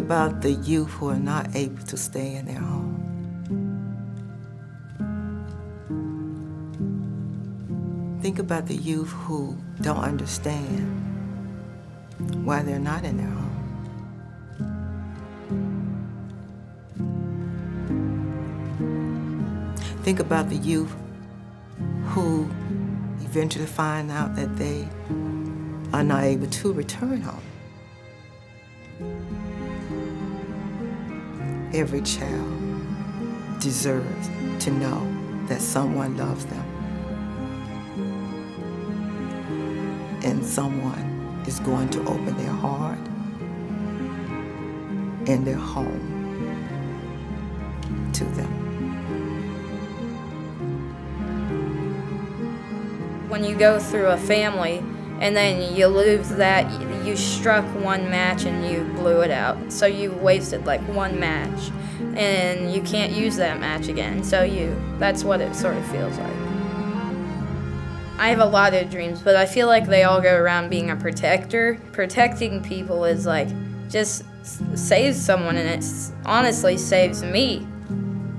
about the youth who are not able to stay in their home. Think about the youth who don't understand why they're not in their home. Think about the youth who eventually find out that they are not able to return home. Every child deserves to know that someone loves them and someone is going to open their heart and their home to them. When you go through a family and then you lose that, you struck one match and you blew it out. So you wasted like one match and you can't use that match again. So you, that's what it sort of feels like. I have a lot of dreams, but I feel like they all go around being a protector. Protecting people is like just saves someone, and it honestly saves me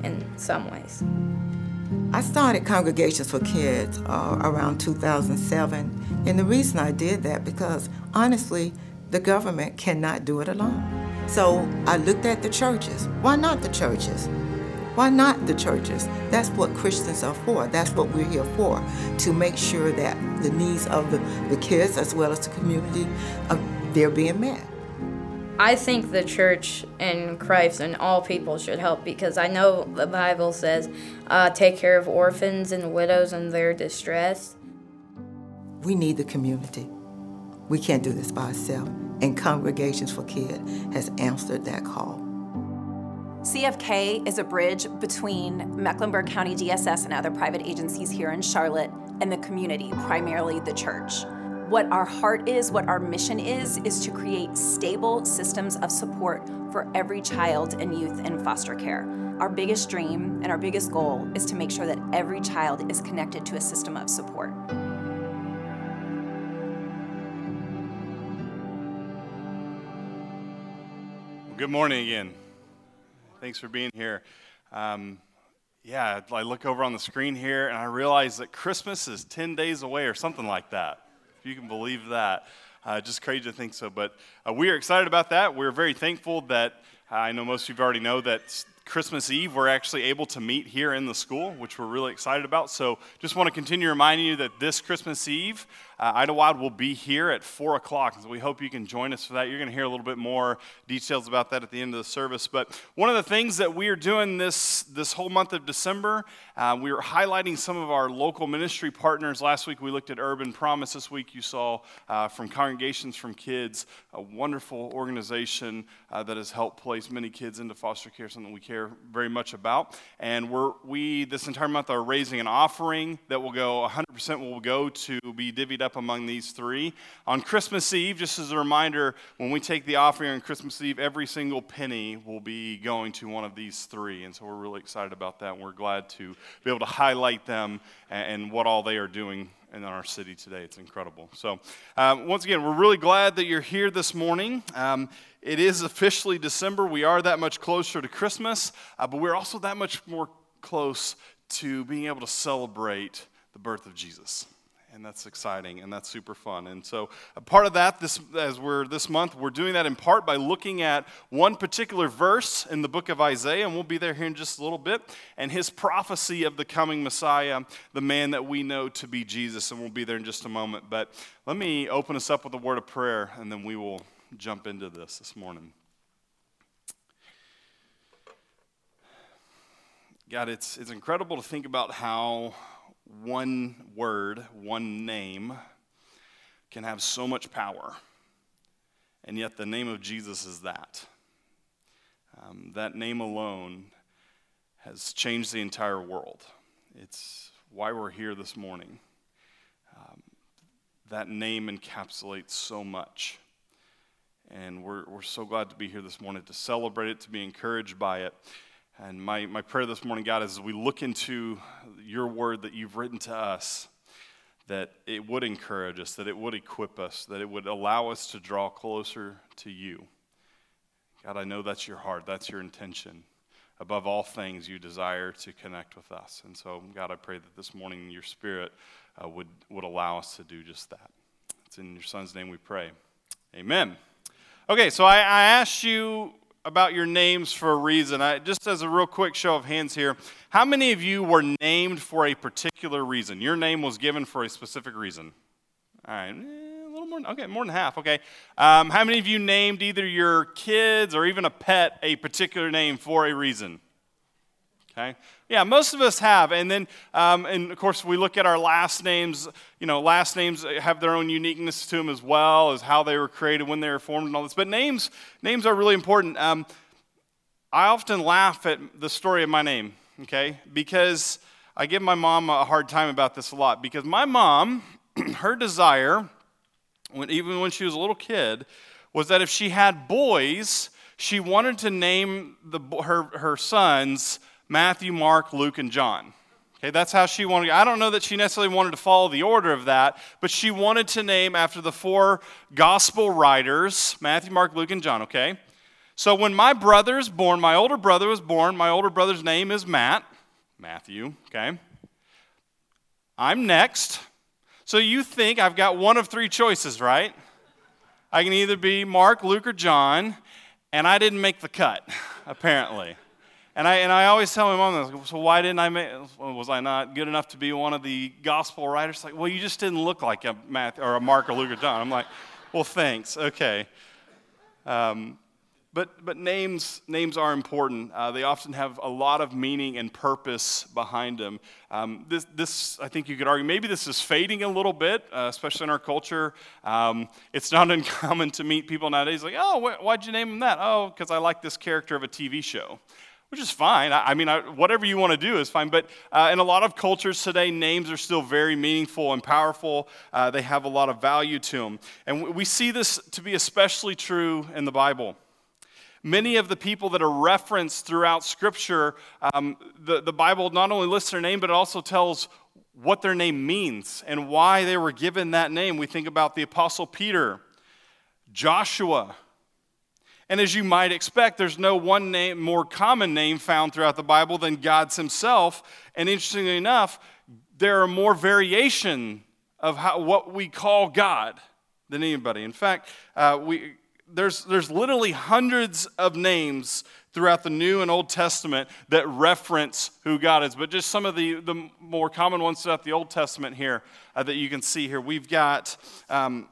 in some ways. I started Congregations for Kids uh, around 2007, and the reason I did that because honestly, the government cannot do it alone. So I looked at the churches. Why not the churches? Why not the churches? That's what Christians are for. That's what we're here for, to make sure that the needs of the, the kids as well as the community, uh, they're being met. I think the church and Christ and all people should help because I know the Bible says, uh, take care of orphans and widows in their distress. We need the community. We can't do this by ourselves, and Congregations for Kids has answered that call. CFK is a bridge between Mecklenburg County DSS and other private agencies here in Charlotte and the community, primarily the church. What our heart is, what our mission is, is to create stable systems of support for every child and youth in foster care. Our biggest dream and our biggest goal is to make sure that every child is connected to a system of support. Good morning again. Thanks for being here. Um, yeah, I look over on the screen here and I realize that Christmas is 10 days away or something like that. If you can believe that. Uh, just crazy to think so. But uh, we are excited about that. We're very thankful that uh, I know most of you already know that Christmas Eve we're actually able to meet here in the school, which we're really excited about. So just want to continue reminding you that this Christmas Eve, uh, Idlewild will be here at 4 o'clock. So we hope you can join us for that. You're going to hear a little bit more details about that at the end of the service. But one of the things that we are doing this, this whole month of December, uh, we are highlighting some of our local ministry partners. Last week we looked at Urban Promise. This week you saw uh, from Congregations from Kids, a wonderful organization uh, that has helped place many kids into foster care, something we care very much about. And we're, we, this entire month, are raising an offering that will go, 100% will go to be divvied up up among these three. On Christmas Eve, just as a reminder, when we take the offering on Christmas Eve, every single penny will be going to one of these three. And so we're really excited about that. And we're glad to be able to highlight them and, and what all they are doing in our city today. It's incredible. So, um, once again, we're really glad that you're here this morning. Um, it is officially December. We are that much closer to Christmas, uh, but we're also that much more close to being able to celebrate the birth of Jesus and that's exciting and that's super fun. And so a part of that this as we're this month we're doing that in part by looking at one particular verse in the book of isaiah and we'll be there here in just a little bit and his prophecy of the coming messiah the man that we know to be jesus and we'll be there in just a moment. But let me open us up with a word of prayer and then we will jump into this this morning. God it's, it's incredible to think about how one word, one name, can have so much power. And yet, the name of Jesus is that. Um, that name alone has changed the entire world. It's why we're here this morning. Um, that name encapsulates so much. And we're, we're so glad to be here this morning to celebrate it, to be encouraged by it. And my, my prayer this morning, God, is as we look into your word that you've written to us, that it would encourage us, that it would equip us, that it would allow us to draw closer to you. God, I know that's your heart, that's your intention. Above all things, you desire to connect with us. And so, God, I pray that this morning your spirit uh, would, would allow us to do just that. It's in your son's name we pray. Amen. Okay, so I, I asked you about your names for a reason. I, just as a real quick show of hands here, how many of you were named for a particular reason? Your name was given for a specific reason. All right, eh, a little more. Okay, more than half. Okay, um, how many of you named either your kids or even a pet a particular name for a reason? Okay, yeah, most of us have. And then, um, and of course, we look at our last names. You know, last names have their own uniqueness to them as well as how they were created, when they were formed, and all this. But names, names are really important. Um, I often laugh at the story of my name. Okay, because I give my mom a hard time about this a lot. Because my mom, her desire, when, even when she was a little kid, was that if she had boys, she wanted to name the, her, her sons Matthew, Mark, Luke, and John. Okay, that's how she wanted. I don't know that she necessarily wanted to follow the order of that, but she wanted to name after the four gospel writers Matthew, Mark, Luke, and John. Okay, so when my brother is born, my older brother was born. My older brother's name is Matt, Matthew. Okay, I'm next. So you think I've got one of three choices, right? I can either be Mark, Luke, or John, and I didn't make the cut, apparently. And I, and I always tell my mom, so why didn't I make, was I not good enough to be one of the gospel writers? Like, well, you just didn't look like a Matt or a Mark or Luke or John. I'm like, well, thanks. Okay. Um, but, but names, names are important. Uh, they often have a lot of meaning and purpose behind them. Um, this, this, I think you could argue, maybe this is fading a little bit, uh, especially in our culture. Um, it's not uncommon to meet people nowadays like, oh, wh- why'd you name him that? Oh, because I like this character of a TV show which is fine. I, I mean, I, whatever you want to do is fine. But uh, in a lot of cultures today, names are still very meaningful and powerful. Uh, they have a lot of value to them. And we see this to be especially true in the Bible. Many of the people that are referenced throughout Scripture, um, the, the Bible not only lists their name, but it also tells what their name means and why they were given that name. We think about the Apostle Peter, Joshua, and as you might expect, there's no one name, more common name found throughout the Bible than God's Himself. And interestingly enough, there are more variation of how, what we call God than anybody. In fact, uh, we, there's, there's literally hundreds of names throughout the New and Old Testament that reference who God is. But just some of the, the more common ones throughout the Old Testament here uh, that you can see here. We've got, um,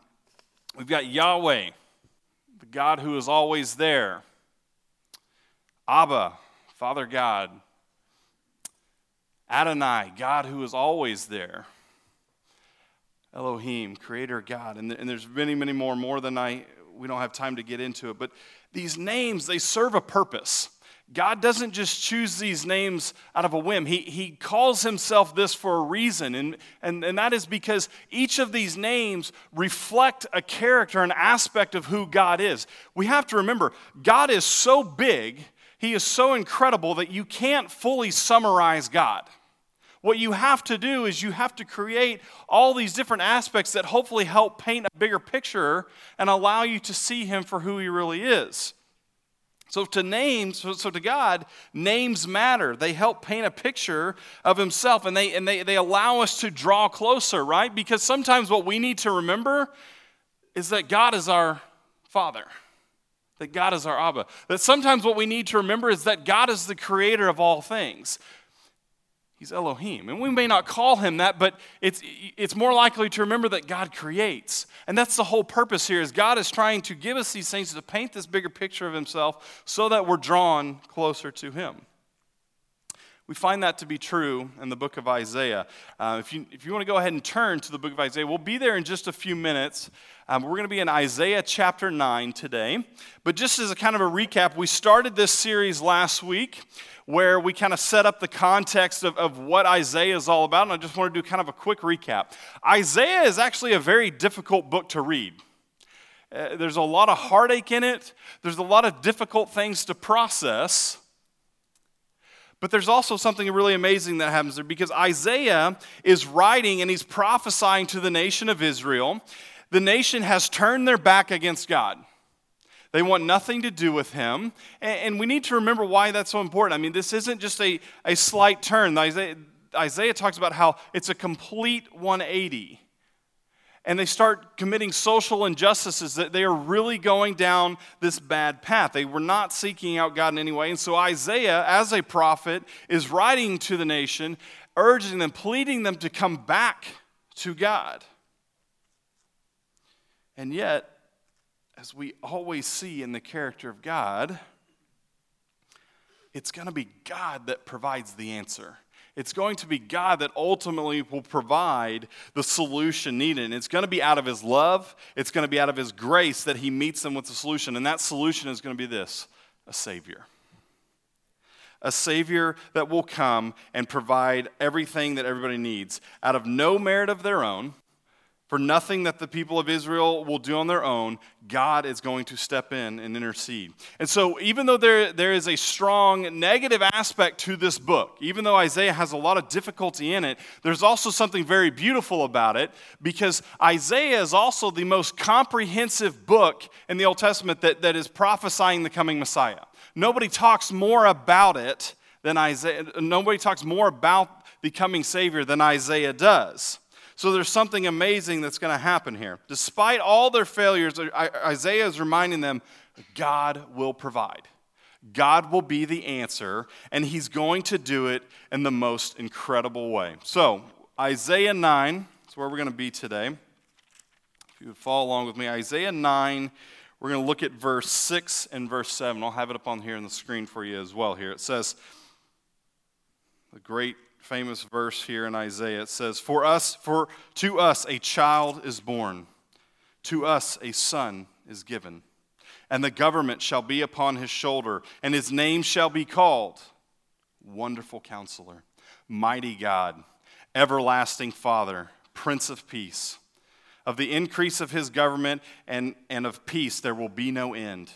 we've got Yahweh. God who is always there. Abba, Father God. Adonai, God who is always there. Elohim, Creator God. And, and there's many, many more, more than I, we don't have time to get into it. But these names, they serve a purpose. God doesn't just choose these names out of a whim. He, he calls himself this for a reason. And, and, and that is because each of these names reflect a character, an aspect of who God is. We have to remember, God is so big, He is so incredible that you can't fully summarize God. What you have to do is you have to create all these different aspects that hopefully help paint a bigger picture and allow you to see Him for who He really is. So to names, so, to God, names matter. They help paint a picture of himself and they and they, they allow us to draw closer, right? Because sometimes what we need to remember is that God is our Father. That God is our Abba. That sometimes what we need to remember is that God is the creator of all things. He's Elohim. And we may not call him that, but it's, it's more likely to remember that God creates. And that's the whole purpose here is God is trying to give us these things to paint this bigger picture of himself so that we're drawn closer to him. We find that to be true in the book of Isaiah. Uh, if, you, if you want to go ahead and turn to the book of Isaiah, we'll be there in just a few minutes. Um, we're going to be in Isaiah chapter 9 today. But just as a kind of a recap, we started this series last week where we kind of set up the context of, of what Isaiah is all about. And I just want to do kind of a quick recap. Isaiah is actually a very difficult book to read. Uh, there's a lot of heartache in it, there's a lot of difficult things to process. But there's also something really amazing that happens there because Isaiah is writing and he's prophesying to the nation of Israel. The nation has turned their back against God. They want nothing to do with him. And, we need to remember why that's so important. I mean, this isn't just a, a slight turn. Isaiah, Isaiah talks about how it's a complete 180 and they start committing social injustices that they are really going down this bad path. They were not seeking out God in any way. And so Isaiah, as a prophet, is writing to the nation, urging them, pleading them to come back to God. And yet, as we always see in the character of God, it's going to be God that provides the answer. It's going to be God that ultimately will provide the solution needed. And it's going to be out of His love, it's going to be out of His grace that He meets them with the solution. And that solution is going to be this a Savior. A Savior that will come and provide everything that everybody needs out of no merit of their own, for nothing that the people of Israel will do on their own, God is going to step in and intercede. And so, even though there, there is a strong negative aspect to this book, even though Isaiah has a lot of difficulty in it, there's also something very beautiful about it because Isaiah is also the most comprehensive book in the Old Testament that, that is prophesying the coming Messiah. Nobody talks more about it than Isaiah, nobody talks more about the coming Savior than Isaiah does. So there's something amazing that's going to happen here. Despite all their failures, Isaiah is reminding them God will provide. God will be the answer, and he's going to do it in the most incredible way. So, Isaiah 9 is where we're going to be today. If you would follow along with me, Isaiah 9, we're going to look at verse 6 and verse 7. I'll have it up on here on the screen for you as well here. It says, the great famous verse here in Isaiah. It says, For us, for to us a child is born, to us a son is given, and the government shall be upon his shoulder, and his name shall be called Wonderful Counselor, Mighty God, Everlasting Father, Prince of Peace. Of the increase of his government and, and of peace there will be no end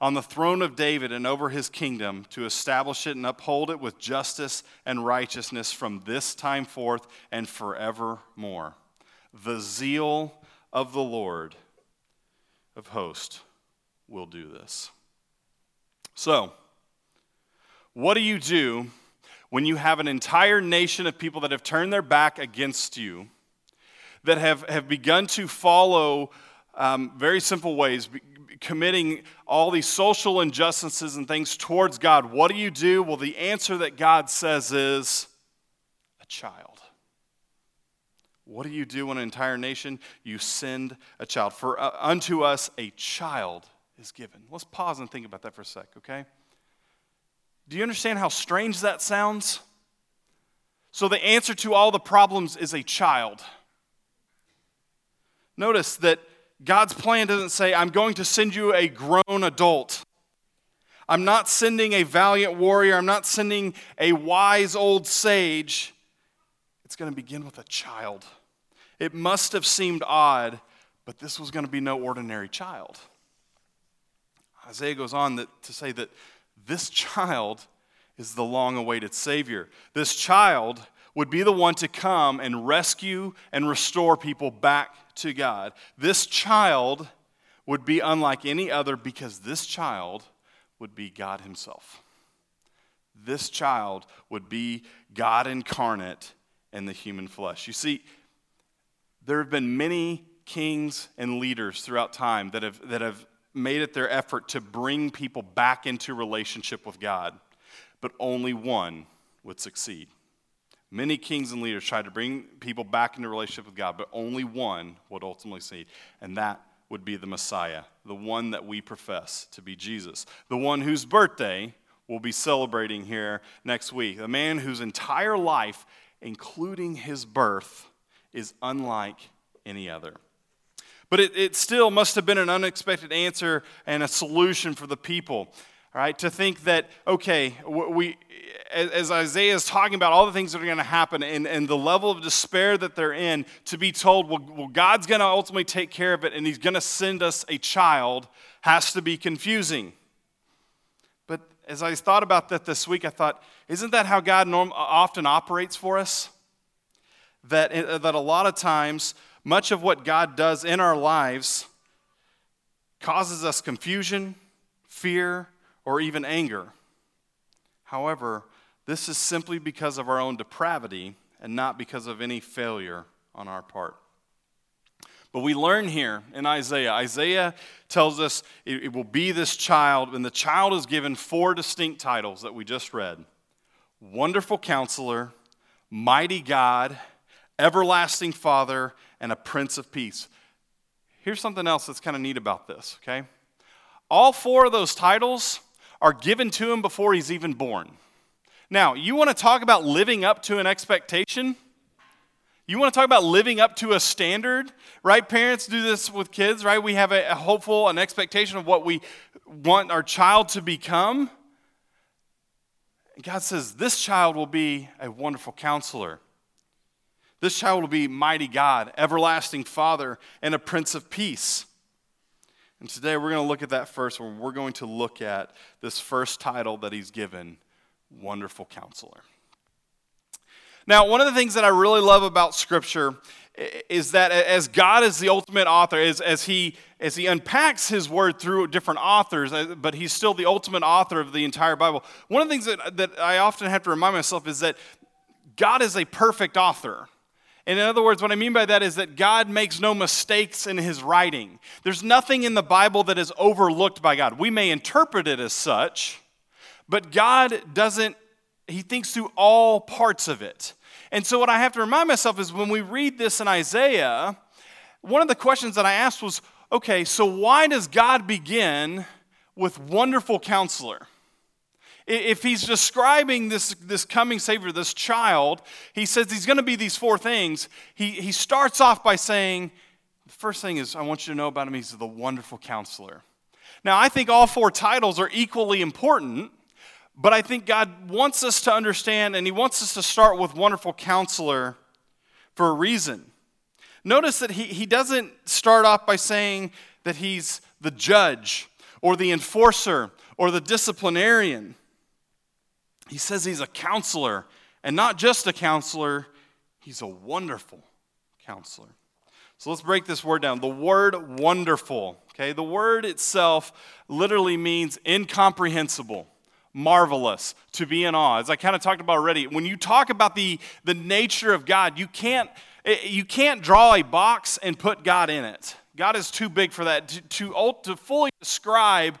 on the throne of David and over his kingdom to establish it and uphold it with justice and righteousness from this time forth and forevermore. The zeal of the Lord of hosts will do this. So, what do you do when you have an entire nation of people that have turned their back against you, that have, have begun to follow um, very simple ways, committing all these social injustices and things towards God, what do you do? Well, the answer that God says is a child. What do you do in an entire nation? You send a child. For uh, unto us a child is given. Let's pause and think about that for a sec, okay? Do you understand how strange that sounds? So, the answer to all the problems is a child. Notice that God's plan doesn't say, I'm going to send you a grown adult. I'm not sending a valiant warrior. I'm not sending a wise old sage. It's going to begin with a child. It must have seemed odd, but this was going to be no ordinary child. Isaiah goes on that, to say that this child is the long awaited Savior. This child would be the one to come and rescue and restore people back to God. This child would be unlike any other because this child would be God Himself. This child would be God incarnate in the human flesh. You see, there have been many kings and leaders throughout time that have, that have made it their effort to bring people back into relationship with God, but only one would succeed. Many kings and leaders tried to bring people back into relationship with God, but only one would ultimately succeed, and that would be the Messiah, the one that we profess to be Jesus, the one whose birthday we'll be celebrating here next week, the man whose entire life, including his birth, is unlike any other. But it, it still must have been an unexpected answer and a solution for the people. Right, to think that, okay, we, as Isaiah is talking about all the things that are going to happen and, and the level of despair that they're in, to be told, well, well God's going to ultimately take care of it and He's going to send us a child has to be confusing. But as I thought about that this week, I thought, isn't that how God norm- often operates for us? That, eh, that a lot of times, much of what God does in our lives causes us confusion, fear, or even anger. However, this is simply because of our own depravity and not because of any failure on our part. But we learn here in Isaiah, Isaiah tells us it, it, will be this child, and the child is given four distinct titles that we just read Wonderful Counselor, Mighty God, Everlasting Father, and a Prince of Peace. Here's something else that's kind of neat about this, okay? All four of those titles are given to him before he's even born. Now, you want to talk about living up to an expectation? You want to talk about living up to a standard, right? Parents do this with kids, right? We have a, hopeful, an expectation of what we want our child to become. God says, This child will be a wonderful counselor. This child will be mighty God, everlasting Father, and a Prince of Peace. And today we're going to look at that first one. We're going to look at this first title that he's given Wonderful Counselor. Now, one of the things that I really love about Scripture is that as God is the ultimate author, as, as, he, as he unpacks his word through different authors, uh, but he's still the ultimate author of the entire Bible, one of the things that, that I often have to remind myself is that God is a perfect author. And in other words, what I mean by that is that God makes no mistakes in his writing. There's nothing in the Bible that is overlooked by God. We may interpret it as such, but God doesn't, he thinks through all parts of it. And so, what I have to remind myself is when we read this in Isaiah, one of the questions that I asked was okay, so why does God begin with wonderful counselor? If he's describing this, this coming Savior, this child, he says he's going to be these four things. He, he starts off by saying, the first thing is, I want you to know about him, he's the wonderful counselor. Now, I think all four titles are equally important, but I think God wants us to understand, and He wants us to start with wonderful counselor for a reason. Notice that he, he doesn't start off by saying that He's the judge or the enforcer or the disciplinarian. He says He's a counselor, and not just a counselor, He's a wonderful counselor. So let's break this word down. The word wonderful, okay, the word itself literally means incomprehensible marvelous, to be in awe. As I kind of talked about already, when you talk about the, the nature of God, you can't, eh, you can't draw a box and put God in it. God is too big for that. To, to, to fully describe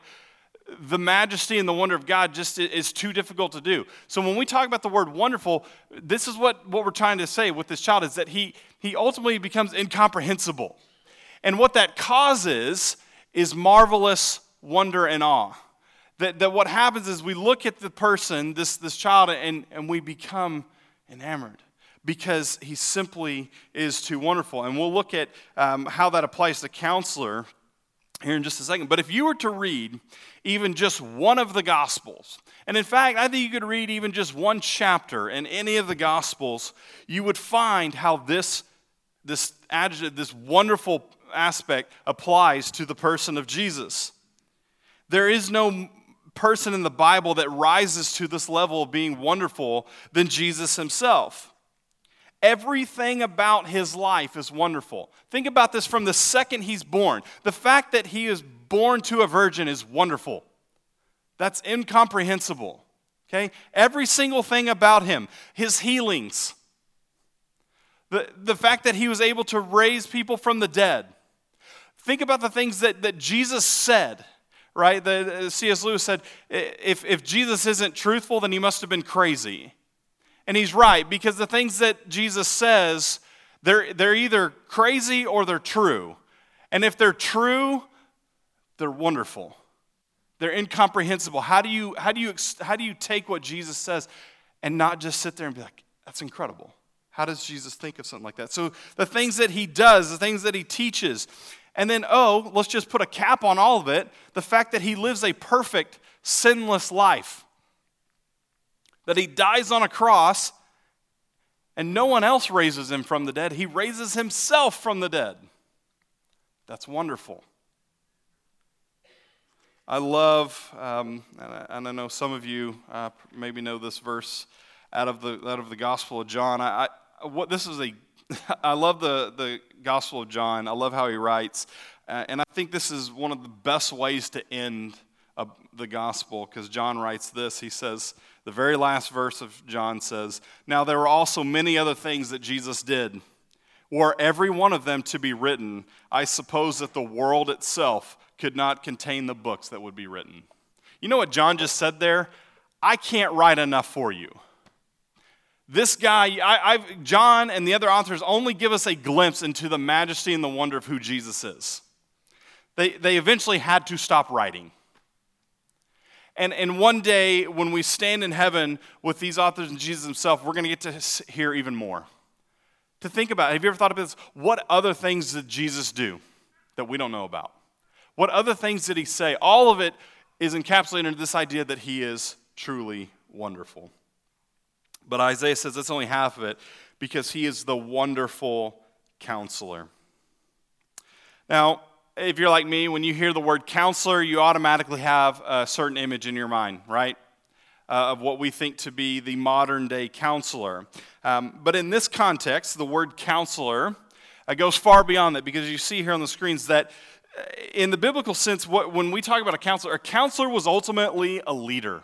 the majesty and the wonder of God just is too difficult to do. So when we talk about the word wonderful, this is what, what we're trying to say with this child is that he, he ultimately becomes incomprehensible. And what that causes is marvelous wonder and awe. That, that what happens is we look at the person, this, this child, and, and we become enamored because he simply is too wonderful. And we'll look at um, how that applies to counselor here in just a second. But if you were to read even just one of the Gospels, and in fact, I think you could read even just one chapter in any of the Gospels, you would find how this, this adjective, this wonderful aspect applies to the person of Jesus. There is no person in the Bible that rises to this level of being wonderful than Jesus himself. Everything about his life is wonderful. Think about this from the second he's born. The fact that he is born to a virgin is wonderful. That's incomprehensible. Okay? Every single thing about him, his healings, the, the fact that he was able to raise people from the dead. Think about the things that, that Jesus said right? The, C.S. Lewis said, if, if Jesus isn't truthful, then he must have been crazy. And he's right, because the things that Jesus says, they're, they're either crazy or they're true. And if they're true, they're wonderful. They're incomprehensible. How do you, how do you, how do you take what Jesus says and not just sit there and be like, that's incredible? How does Jesus think of something like that? So, the things that he does, the things that he teaches, and then, oh, let's just put a cap on all of it the fact that he lives a perfect, sinless life. That he dies on a cross and no one else raises him from the dead. He raises himself from the dead. That's wonderful. I love, um, and, I, know some of you uh, maybe know this verse out of the, out of the Gospel of John. I, I what, this is a I love the, the Gospel of John. I love how he writes. Uh, and I think this is one of the best ways to end the gospel because John writes this. He says, the very last verse of John says, Now there were also many other things that Jesus did. Were every one of them to be written, I suppose that the world itself could not contain the books that would be written. You know what John just said there? I can't write enough for you. This guy, I, I've, John and the other authors only give us a glimpse into the majesty and the wonder of who Jesus is. They, they eventually had to stop writing. And, and one day, when we stand in heaven with these authors and Jesus himself, we're going to get to hear even more. To think about, have you ever thought about this? What other things did Jesus do that we don't know about? What other things did he say? All of it is encapsulated in this idea that he is truly wonderful. But Isaiah says that's only half of it because he is the wonderful counselor. Now, if you're like me, when you hear the word counselor, you automatically have a certain image in your mind, right? Uh, of what we think to be the modern day counselor. Um, but in this context, the word counselor uh, goes far beyond that because you see here on the screens that uh, in the biblical sense, what, when we talk about a counselor, a counselor was ultimately a leader.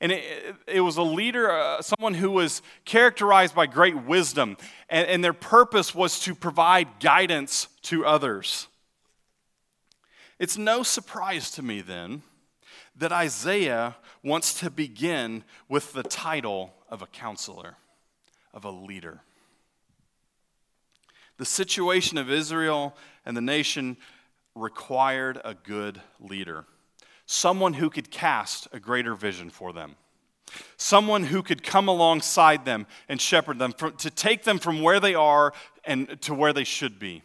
And it, it was a leader, uh, someone who was characterized by great wisdom, and, and their purpose was to provide guidance to others. It's no surprise to me then that Isaiah wants to begin with the title of a counselor, of a leader. The situation of Israel and the nation required a good leader, someone who could cast a greater vision for them. Someone who could come alongside them and shepherd them, to take them from where they are and to where they should be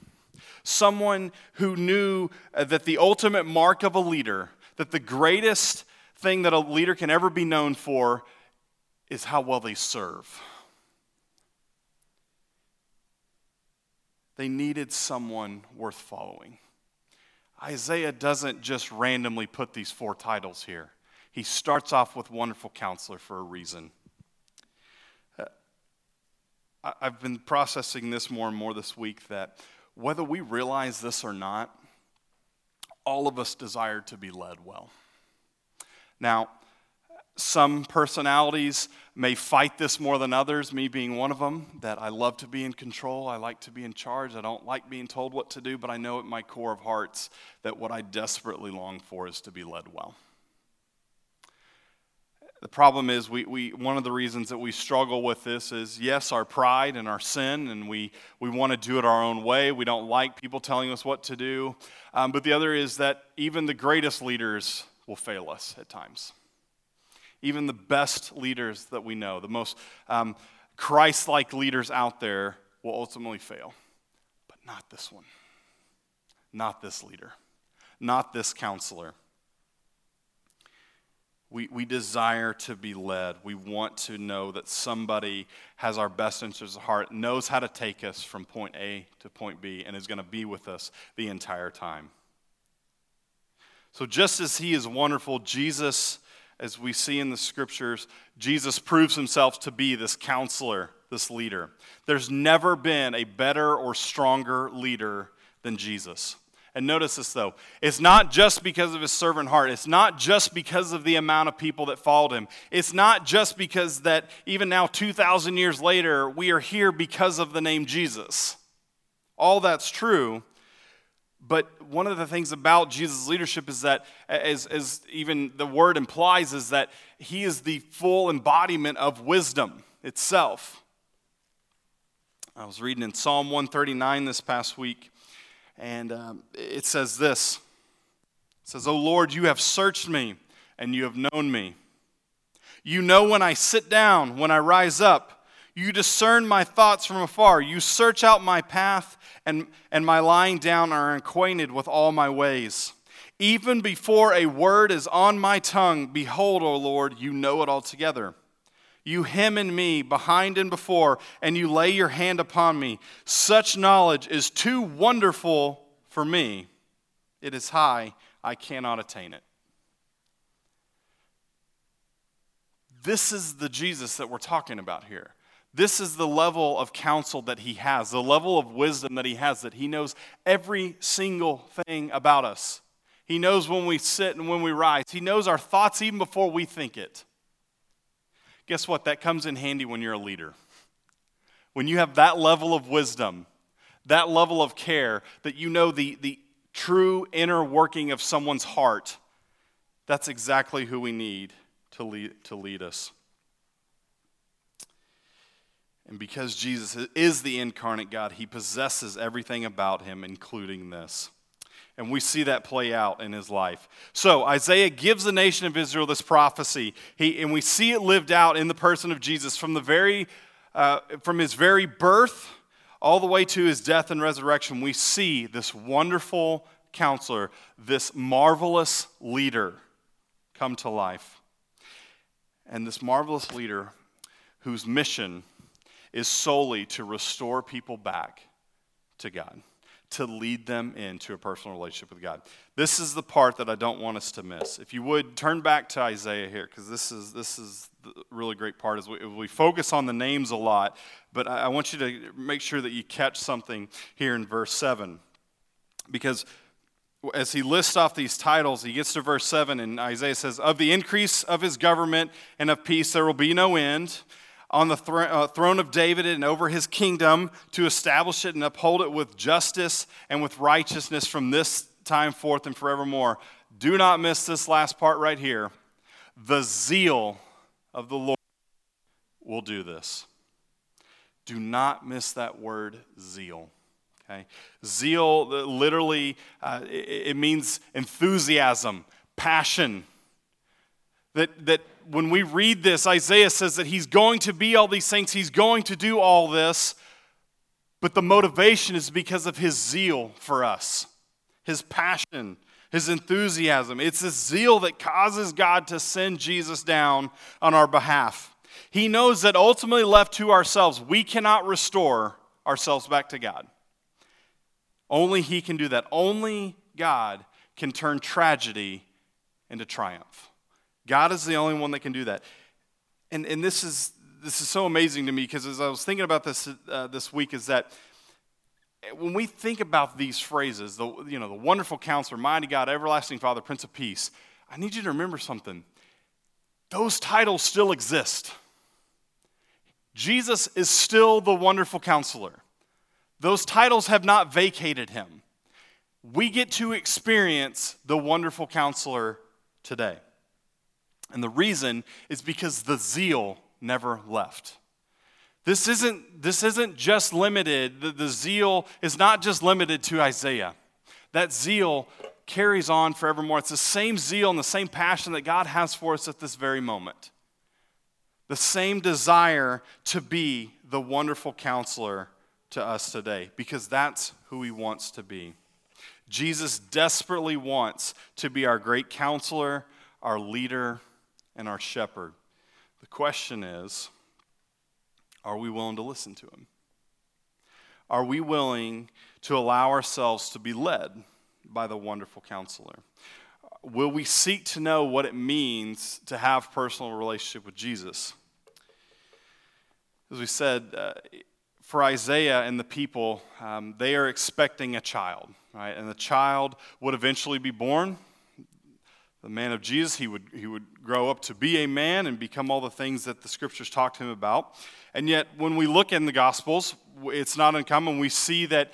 someone who knew uh, that the ultimate mark of a leader, that the greatest thing that a leader can ever be known for is how well they serve. They needed someone worth following. Isaiah doesn't just randomly put these four titles here. He starts off with wonderful counselor for a reason. Uh, I've been processing this more and more this week that whether we realize this or not, all of us desire to be led well. Now, some personalities may fight this more than others, me being one of them, that I love to be in control. I like to be in charge. I don't like being told what to do, but I know at my core of hearts that what I desperately long for is to be led well. The problem is, we, we, one of the reasons that we struggle with this is yes, our pride and our sin, and we, we want to do it our own way. We don't like people telling us what to do. Um, but the other is that even the greatest leaders will fail us at times. Even the best leaders that we know, the most um, Christ like leaders out there, will ultimately fail. But not this one. Not this leader. Not this counselor. We, we desire to be led. We want to know that somebody has our best interests at heart, knows how to take us from point A to point B, and is going to be with us the entire time. So, just as he is wonderful, Jesus, as we see in the scriptures, Jesus proves himself to be this counselor, this leader. There's never been a better or stronger leader than Jesus. And notice this though. It's not just because of his servant heart. It's not just because of the amount of people that followed him. It's not just because that even now 2,000 years later, we are here because of the name Jesus. All that's true. But one of the things about Jesus' leadership is that, as, as even the word implies, is that he is the full embodiment of wisdom itself. I was reading in Psalm 139 this past week and um, it says this It says, Oh Lord, you have searched me and you have known me. You know when I sit down, when I rise up. You discern my thoughts from afar. You search out my path, and, and my lying down are acquainted with all my ways. Even before a word is on my tongue, behold, O Lord, you know it altogether. You hem in me behind and before, and you lay your hand upon me. Such knowledge is too wonderful for me. It is high, I cannot attain it. This is the Jesus that we're talking about here. This is the level of counsel that he has, the level of wisdom that he has, that he knows every single thing about us. He knows when we sit and when we rise. He knows our thoughts even before we think it. Guess what? That comes in handy when you're a leader. When you have that level of wisdom, that level of care, that you know the, the true inner working of someone's heart, that's exactly who we need to lead, to lead us. And because Jesus is the incarnate God, he possesses everything about him, including this. And we see that play out in his life. So Isaiah gives the nation of Israel this prophecy, he, and we see it lived out in the person of Jesus from the very, uh, from his very birth all the way to his death and resurrection. We see this wonderful counselor, this marvelous leader, come to life, and this marvelous leader, whose mission is solely to restore people back to God to lead them into a personal relationship with God. This is the part that I don't want us to miss. If you would turn back to Isaiah here, because this is this is the really great part. Is we, we focus on the names a lot, but I, I want you to make sure that you catch something here in verse seven, because as he lists off these titles, he gets to verse 7, and Isaiah says, Of the increase of his government and of peace there will be no end on the uh, throne of David and over his kingdom to establish it and uphold it with justice and with righteousness from this time forth and forevermore. Do not miss this last part right here. The zeal of the Lord will do this. Do not miss that word zeal. Okay? Zeal literally uh, it, it means enthusiasm, passion. That that when we read this, Isaiah says that he's going to be all these things, he's going to do all this, but the motivation is because of his zeal for us, his passion, his enthusiasm. It's this zeal that causes God to send Jesus down on our behalf. He knows that ultimately, left to ourselves, we cannot restore ourselves back to God. Only He can do that. Only God can turn tragedy into triumph. God is the only one that can do that. And, and this, is, this is so amazing to me because as I was thinking about this uh, this week, is that when we think about these phrases, the, you know, the wonderful counselor, mighty God, everlasting Father, Prince of Peace, I need you to remember something. Those titles still exist. Jesus is still the wonderful counselor. Those titles have not vacated him. We get to experience the wonderful counselor today. And the reason is because the zeal never left. This isn't, this isn't just limited, the, the zeal is not just limited to Isaiah. That zeal carries on forevermore. It's the same zeal and the same passion that God has for us at this very moment. The same desire to be the wonderful counselor to us today, because that's who he wants to be. Jesus desperately wants to be our great counselor, our leader, and our shepherd. The question is are we willing to listen to him? Are we willing to allow ourselves to be led by the wonderful counselor? Will we seek to know what it means to have personal relationship with Jesus? As we said, uh, for Isaiah and the people, um, they are expecting a child, right? And the child would eventually be born the man of Jesus. He would, he would grow up to be a man and become all the things that the scriptures talk to him about. And yet, when we look in the Gospels, it's not uncommon. We see that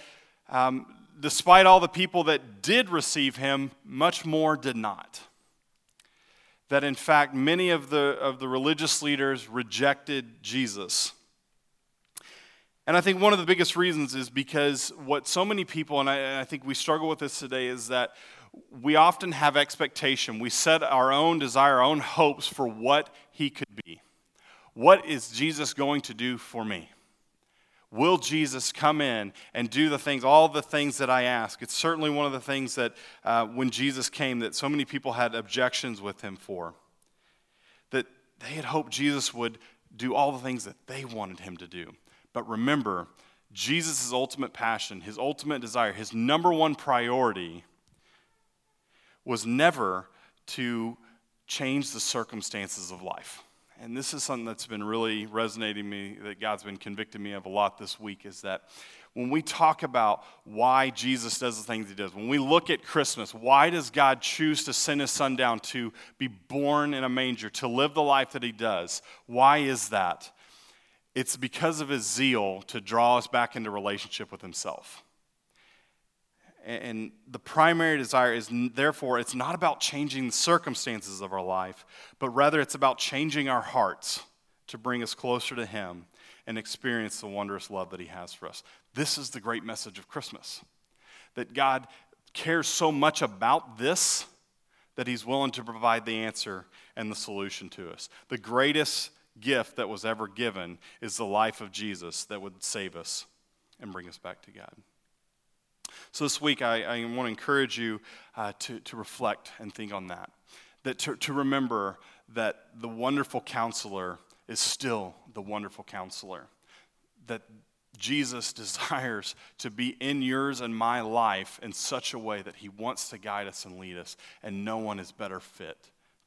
um, despite all the people that did receive him, much more did not. That in fact, many of the, of the religious leaders rejected Jesus. And I think one of the biggest reasons is because what so many people, and I, and I think we struggle with this today, is that we often have expectation. We set our own desire, our own hopes for what he could be. What is Jesus going to do for me? Will Jesus come in and do the things, all the things that I ask? It's certainly one of the things that uh, when Jesus came, that so many people had objections with him for. That they had hoped Jesus would do all the things that they wanted him to do. But remember, Jesus' ultimate passion, his ultimate desire, his number one priority was never to change the circumstances of life. and this is something that's been really resonating me, that God's been convicting me of a lot this week, is that when we talk about why Jesus does the things he does, when we look at Christmas, why does God choose to send his son down to be born in a manger, to live the life that he does? Why is that? It's because of his zeal to draw us back into relationship with himself. And the primary desire is, therefore, it's not about changing the circumstances of our life, but rather it's about changing our hearts to bring us closer to Him and experience the wondrous love that He has for us. This is the great message of Christmas that God cares so much about this that He's willing to provide the answer and the solution to us. The greatest gift that was ever given is the life of Jesus that would save us and bring us back to God. So this week, I, I want to encourage you uh, to, to reflect and think on that. That to, to remember that the wonderful counselor is still the wonderful counselor. That Jesus desires to be in yours and my life in such a way that he wants to guide us and lead us, and no one is better fit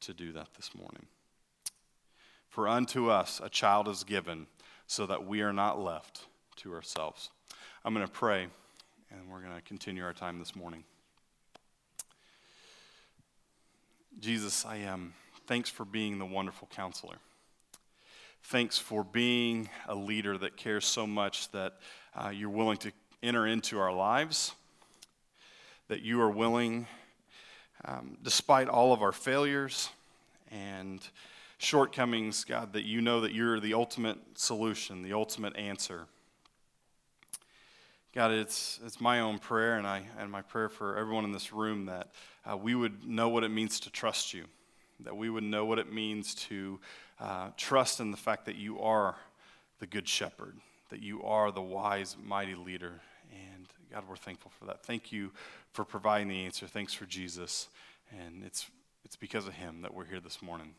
to do that this morning. For unto us a child is given, so that we are not left to ourselves. I'm going to pray and we're going to continue our time this morning. Jesus, I am. Thanks for being the wonderful counselor. Thanks for being a leader that cares so much that uh, you're willing to enter into our lives, that you are willing, um, despite all of our failures and shortcomings, God, that you know that you're the ultimate solution, the ultimate answer. God, it's, it's my own prayer and, I, and my prayer for everyone in this room that uh, we would know what it means to trust you, that we would know what it means to uh, trust in the fact that you are the good shepherd, that you are the wise, mighty leader. And God, we're thankful for that. Thank you for providing the answer. Thanks for Jesus. And it's, it's because of him that we're here this morning.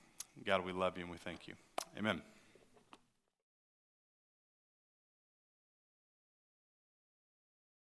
God, we love you and we thank you. Amen.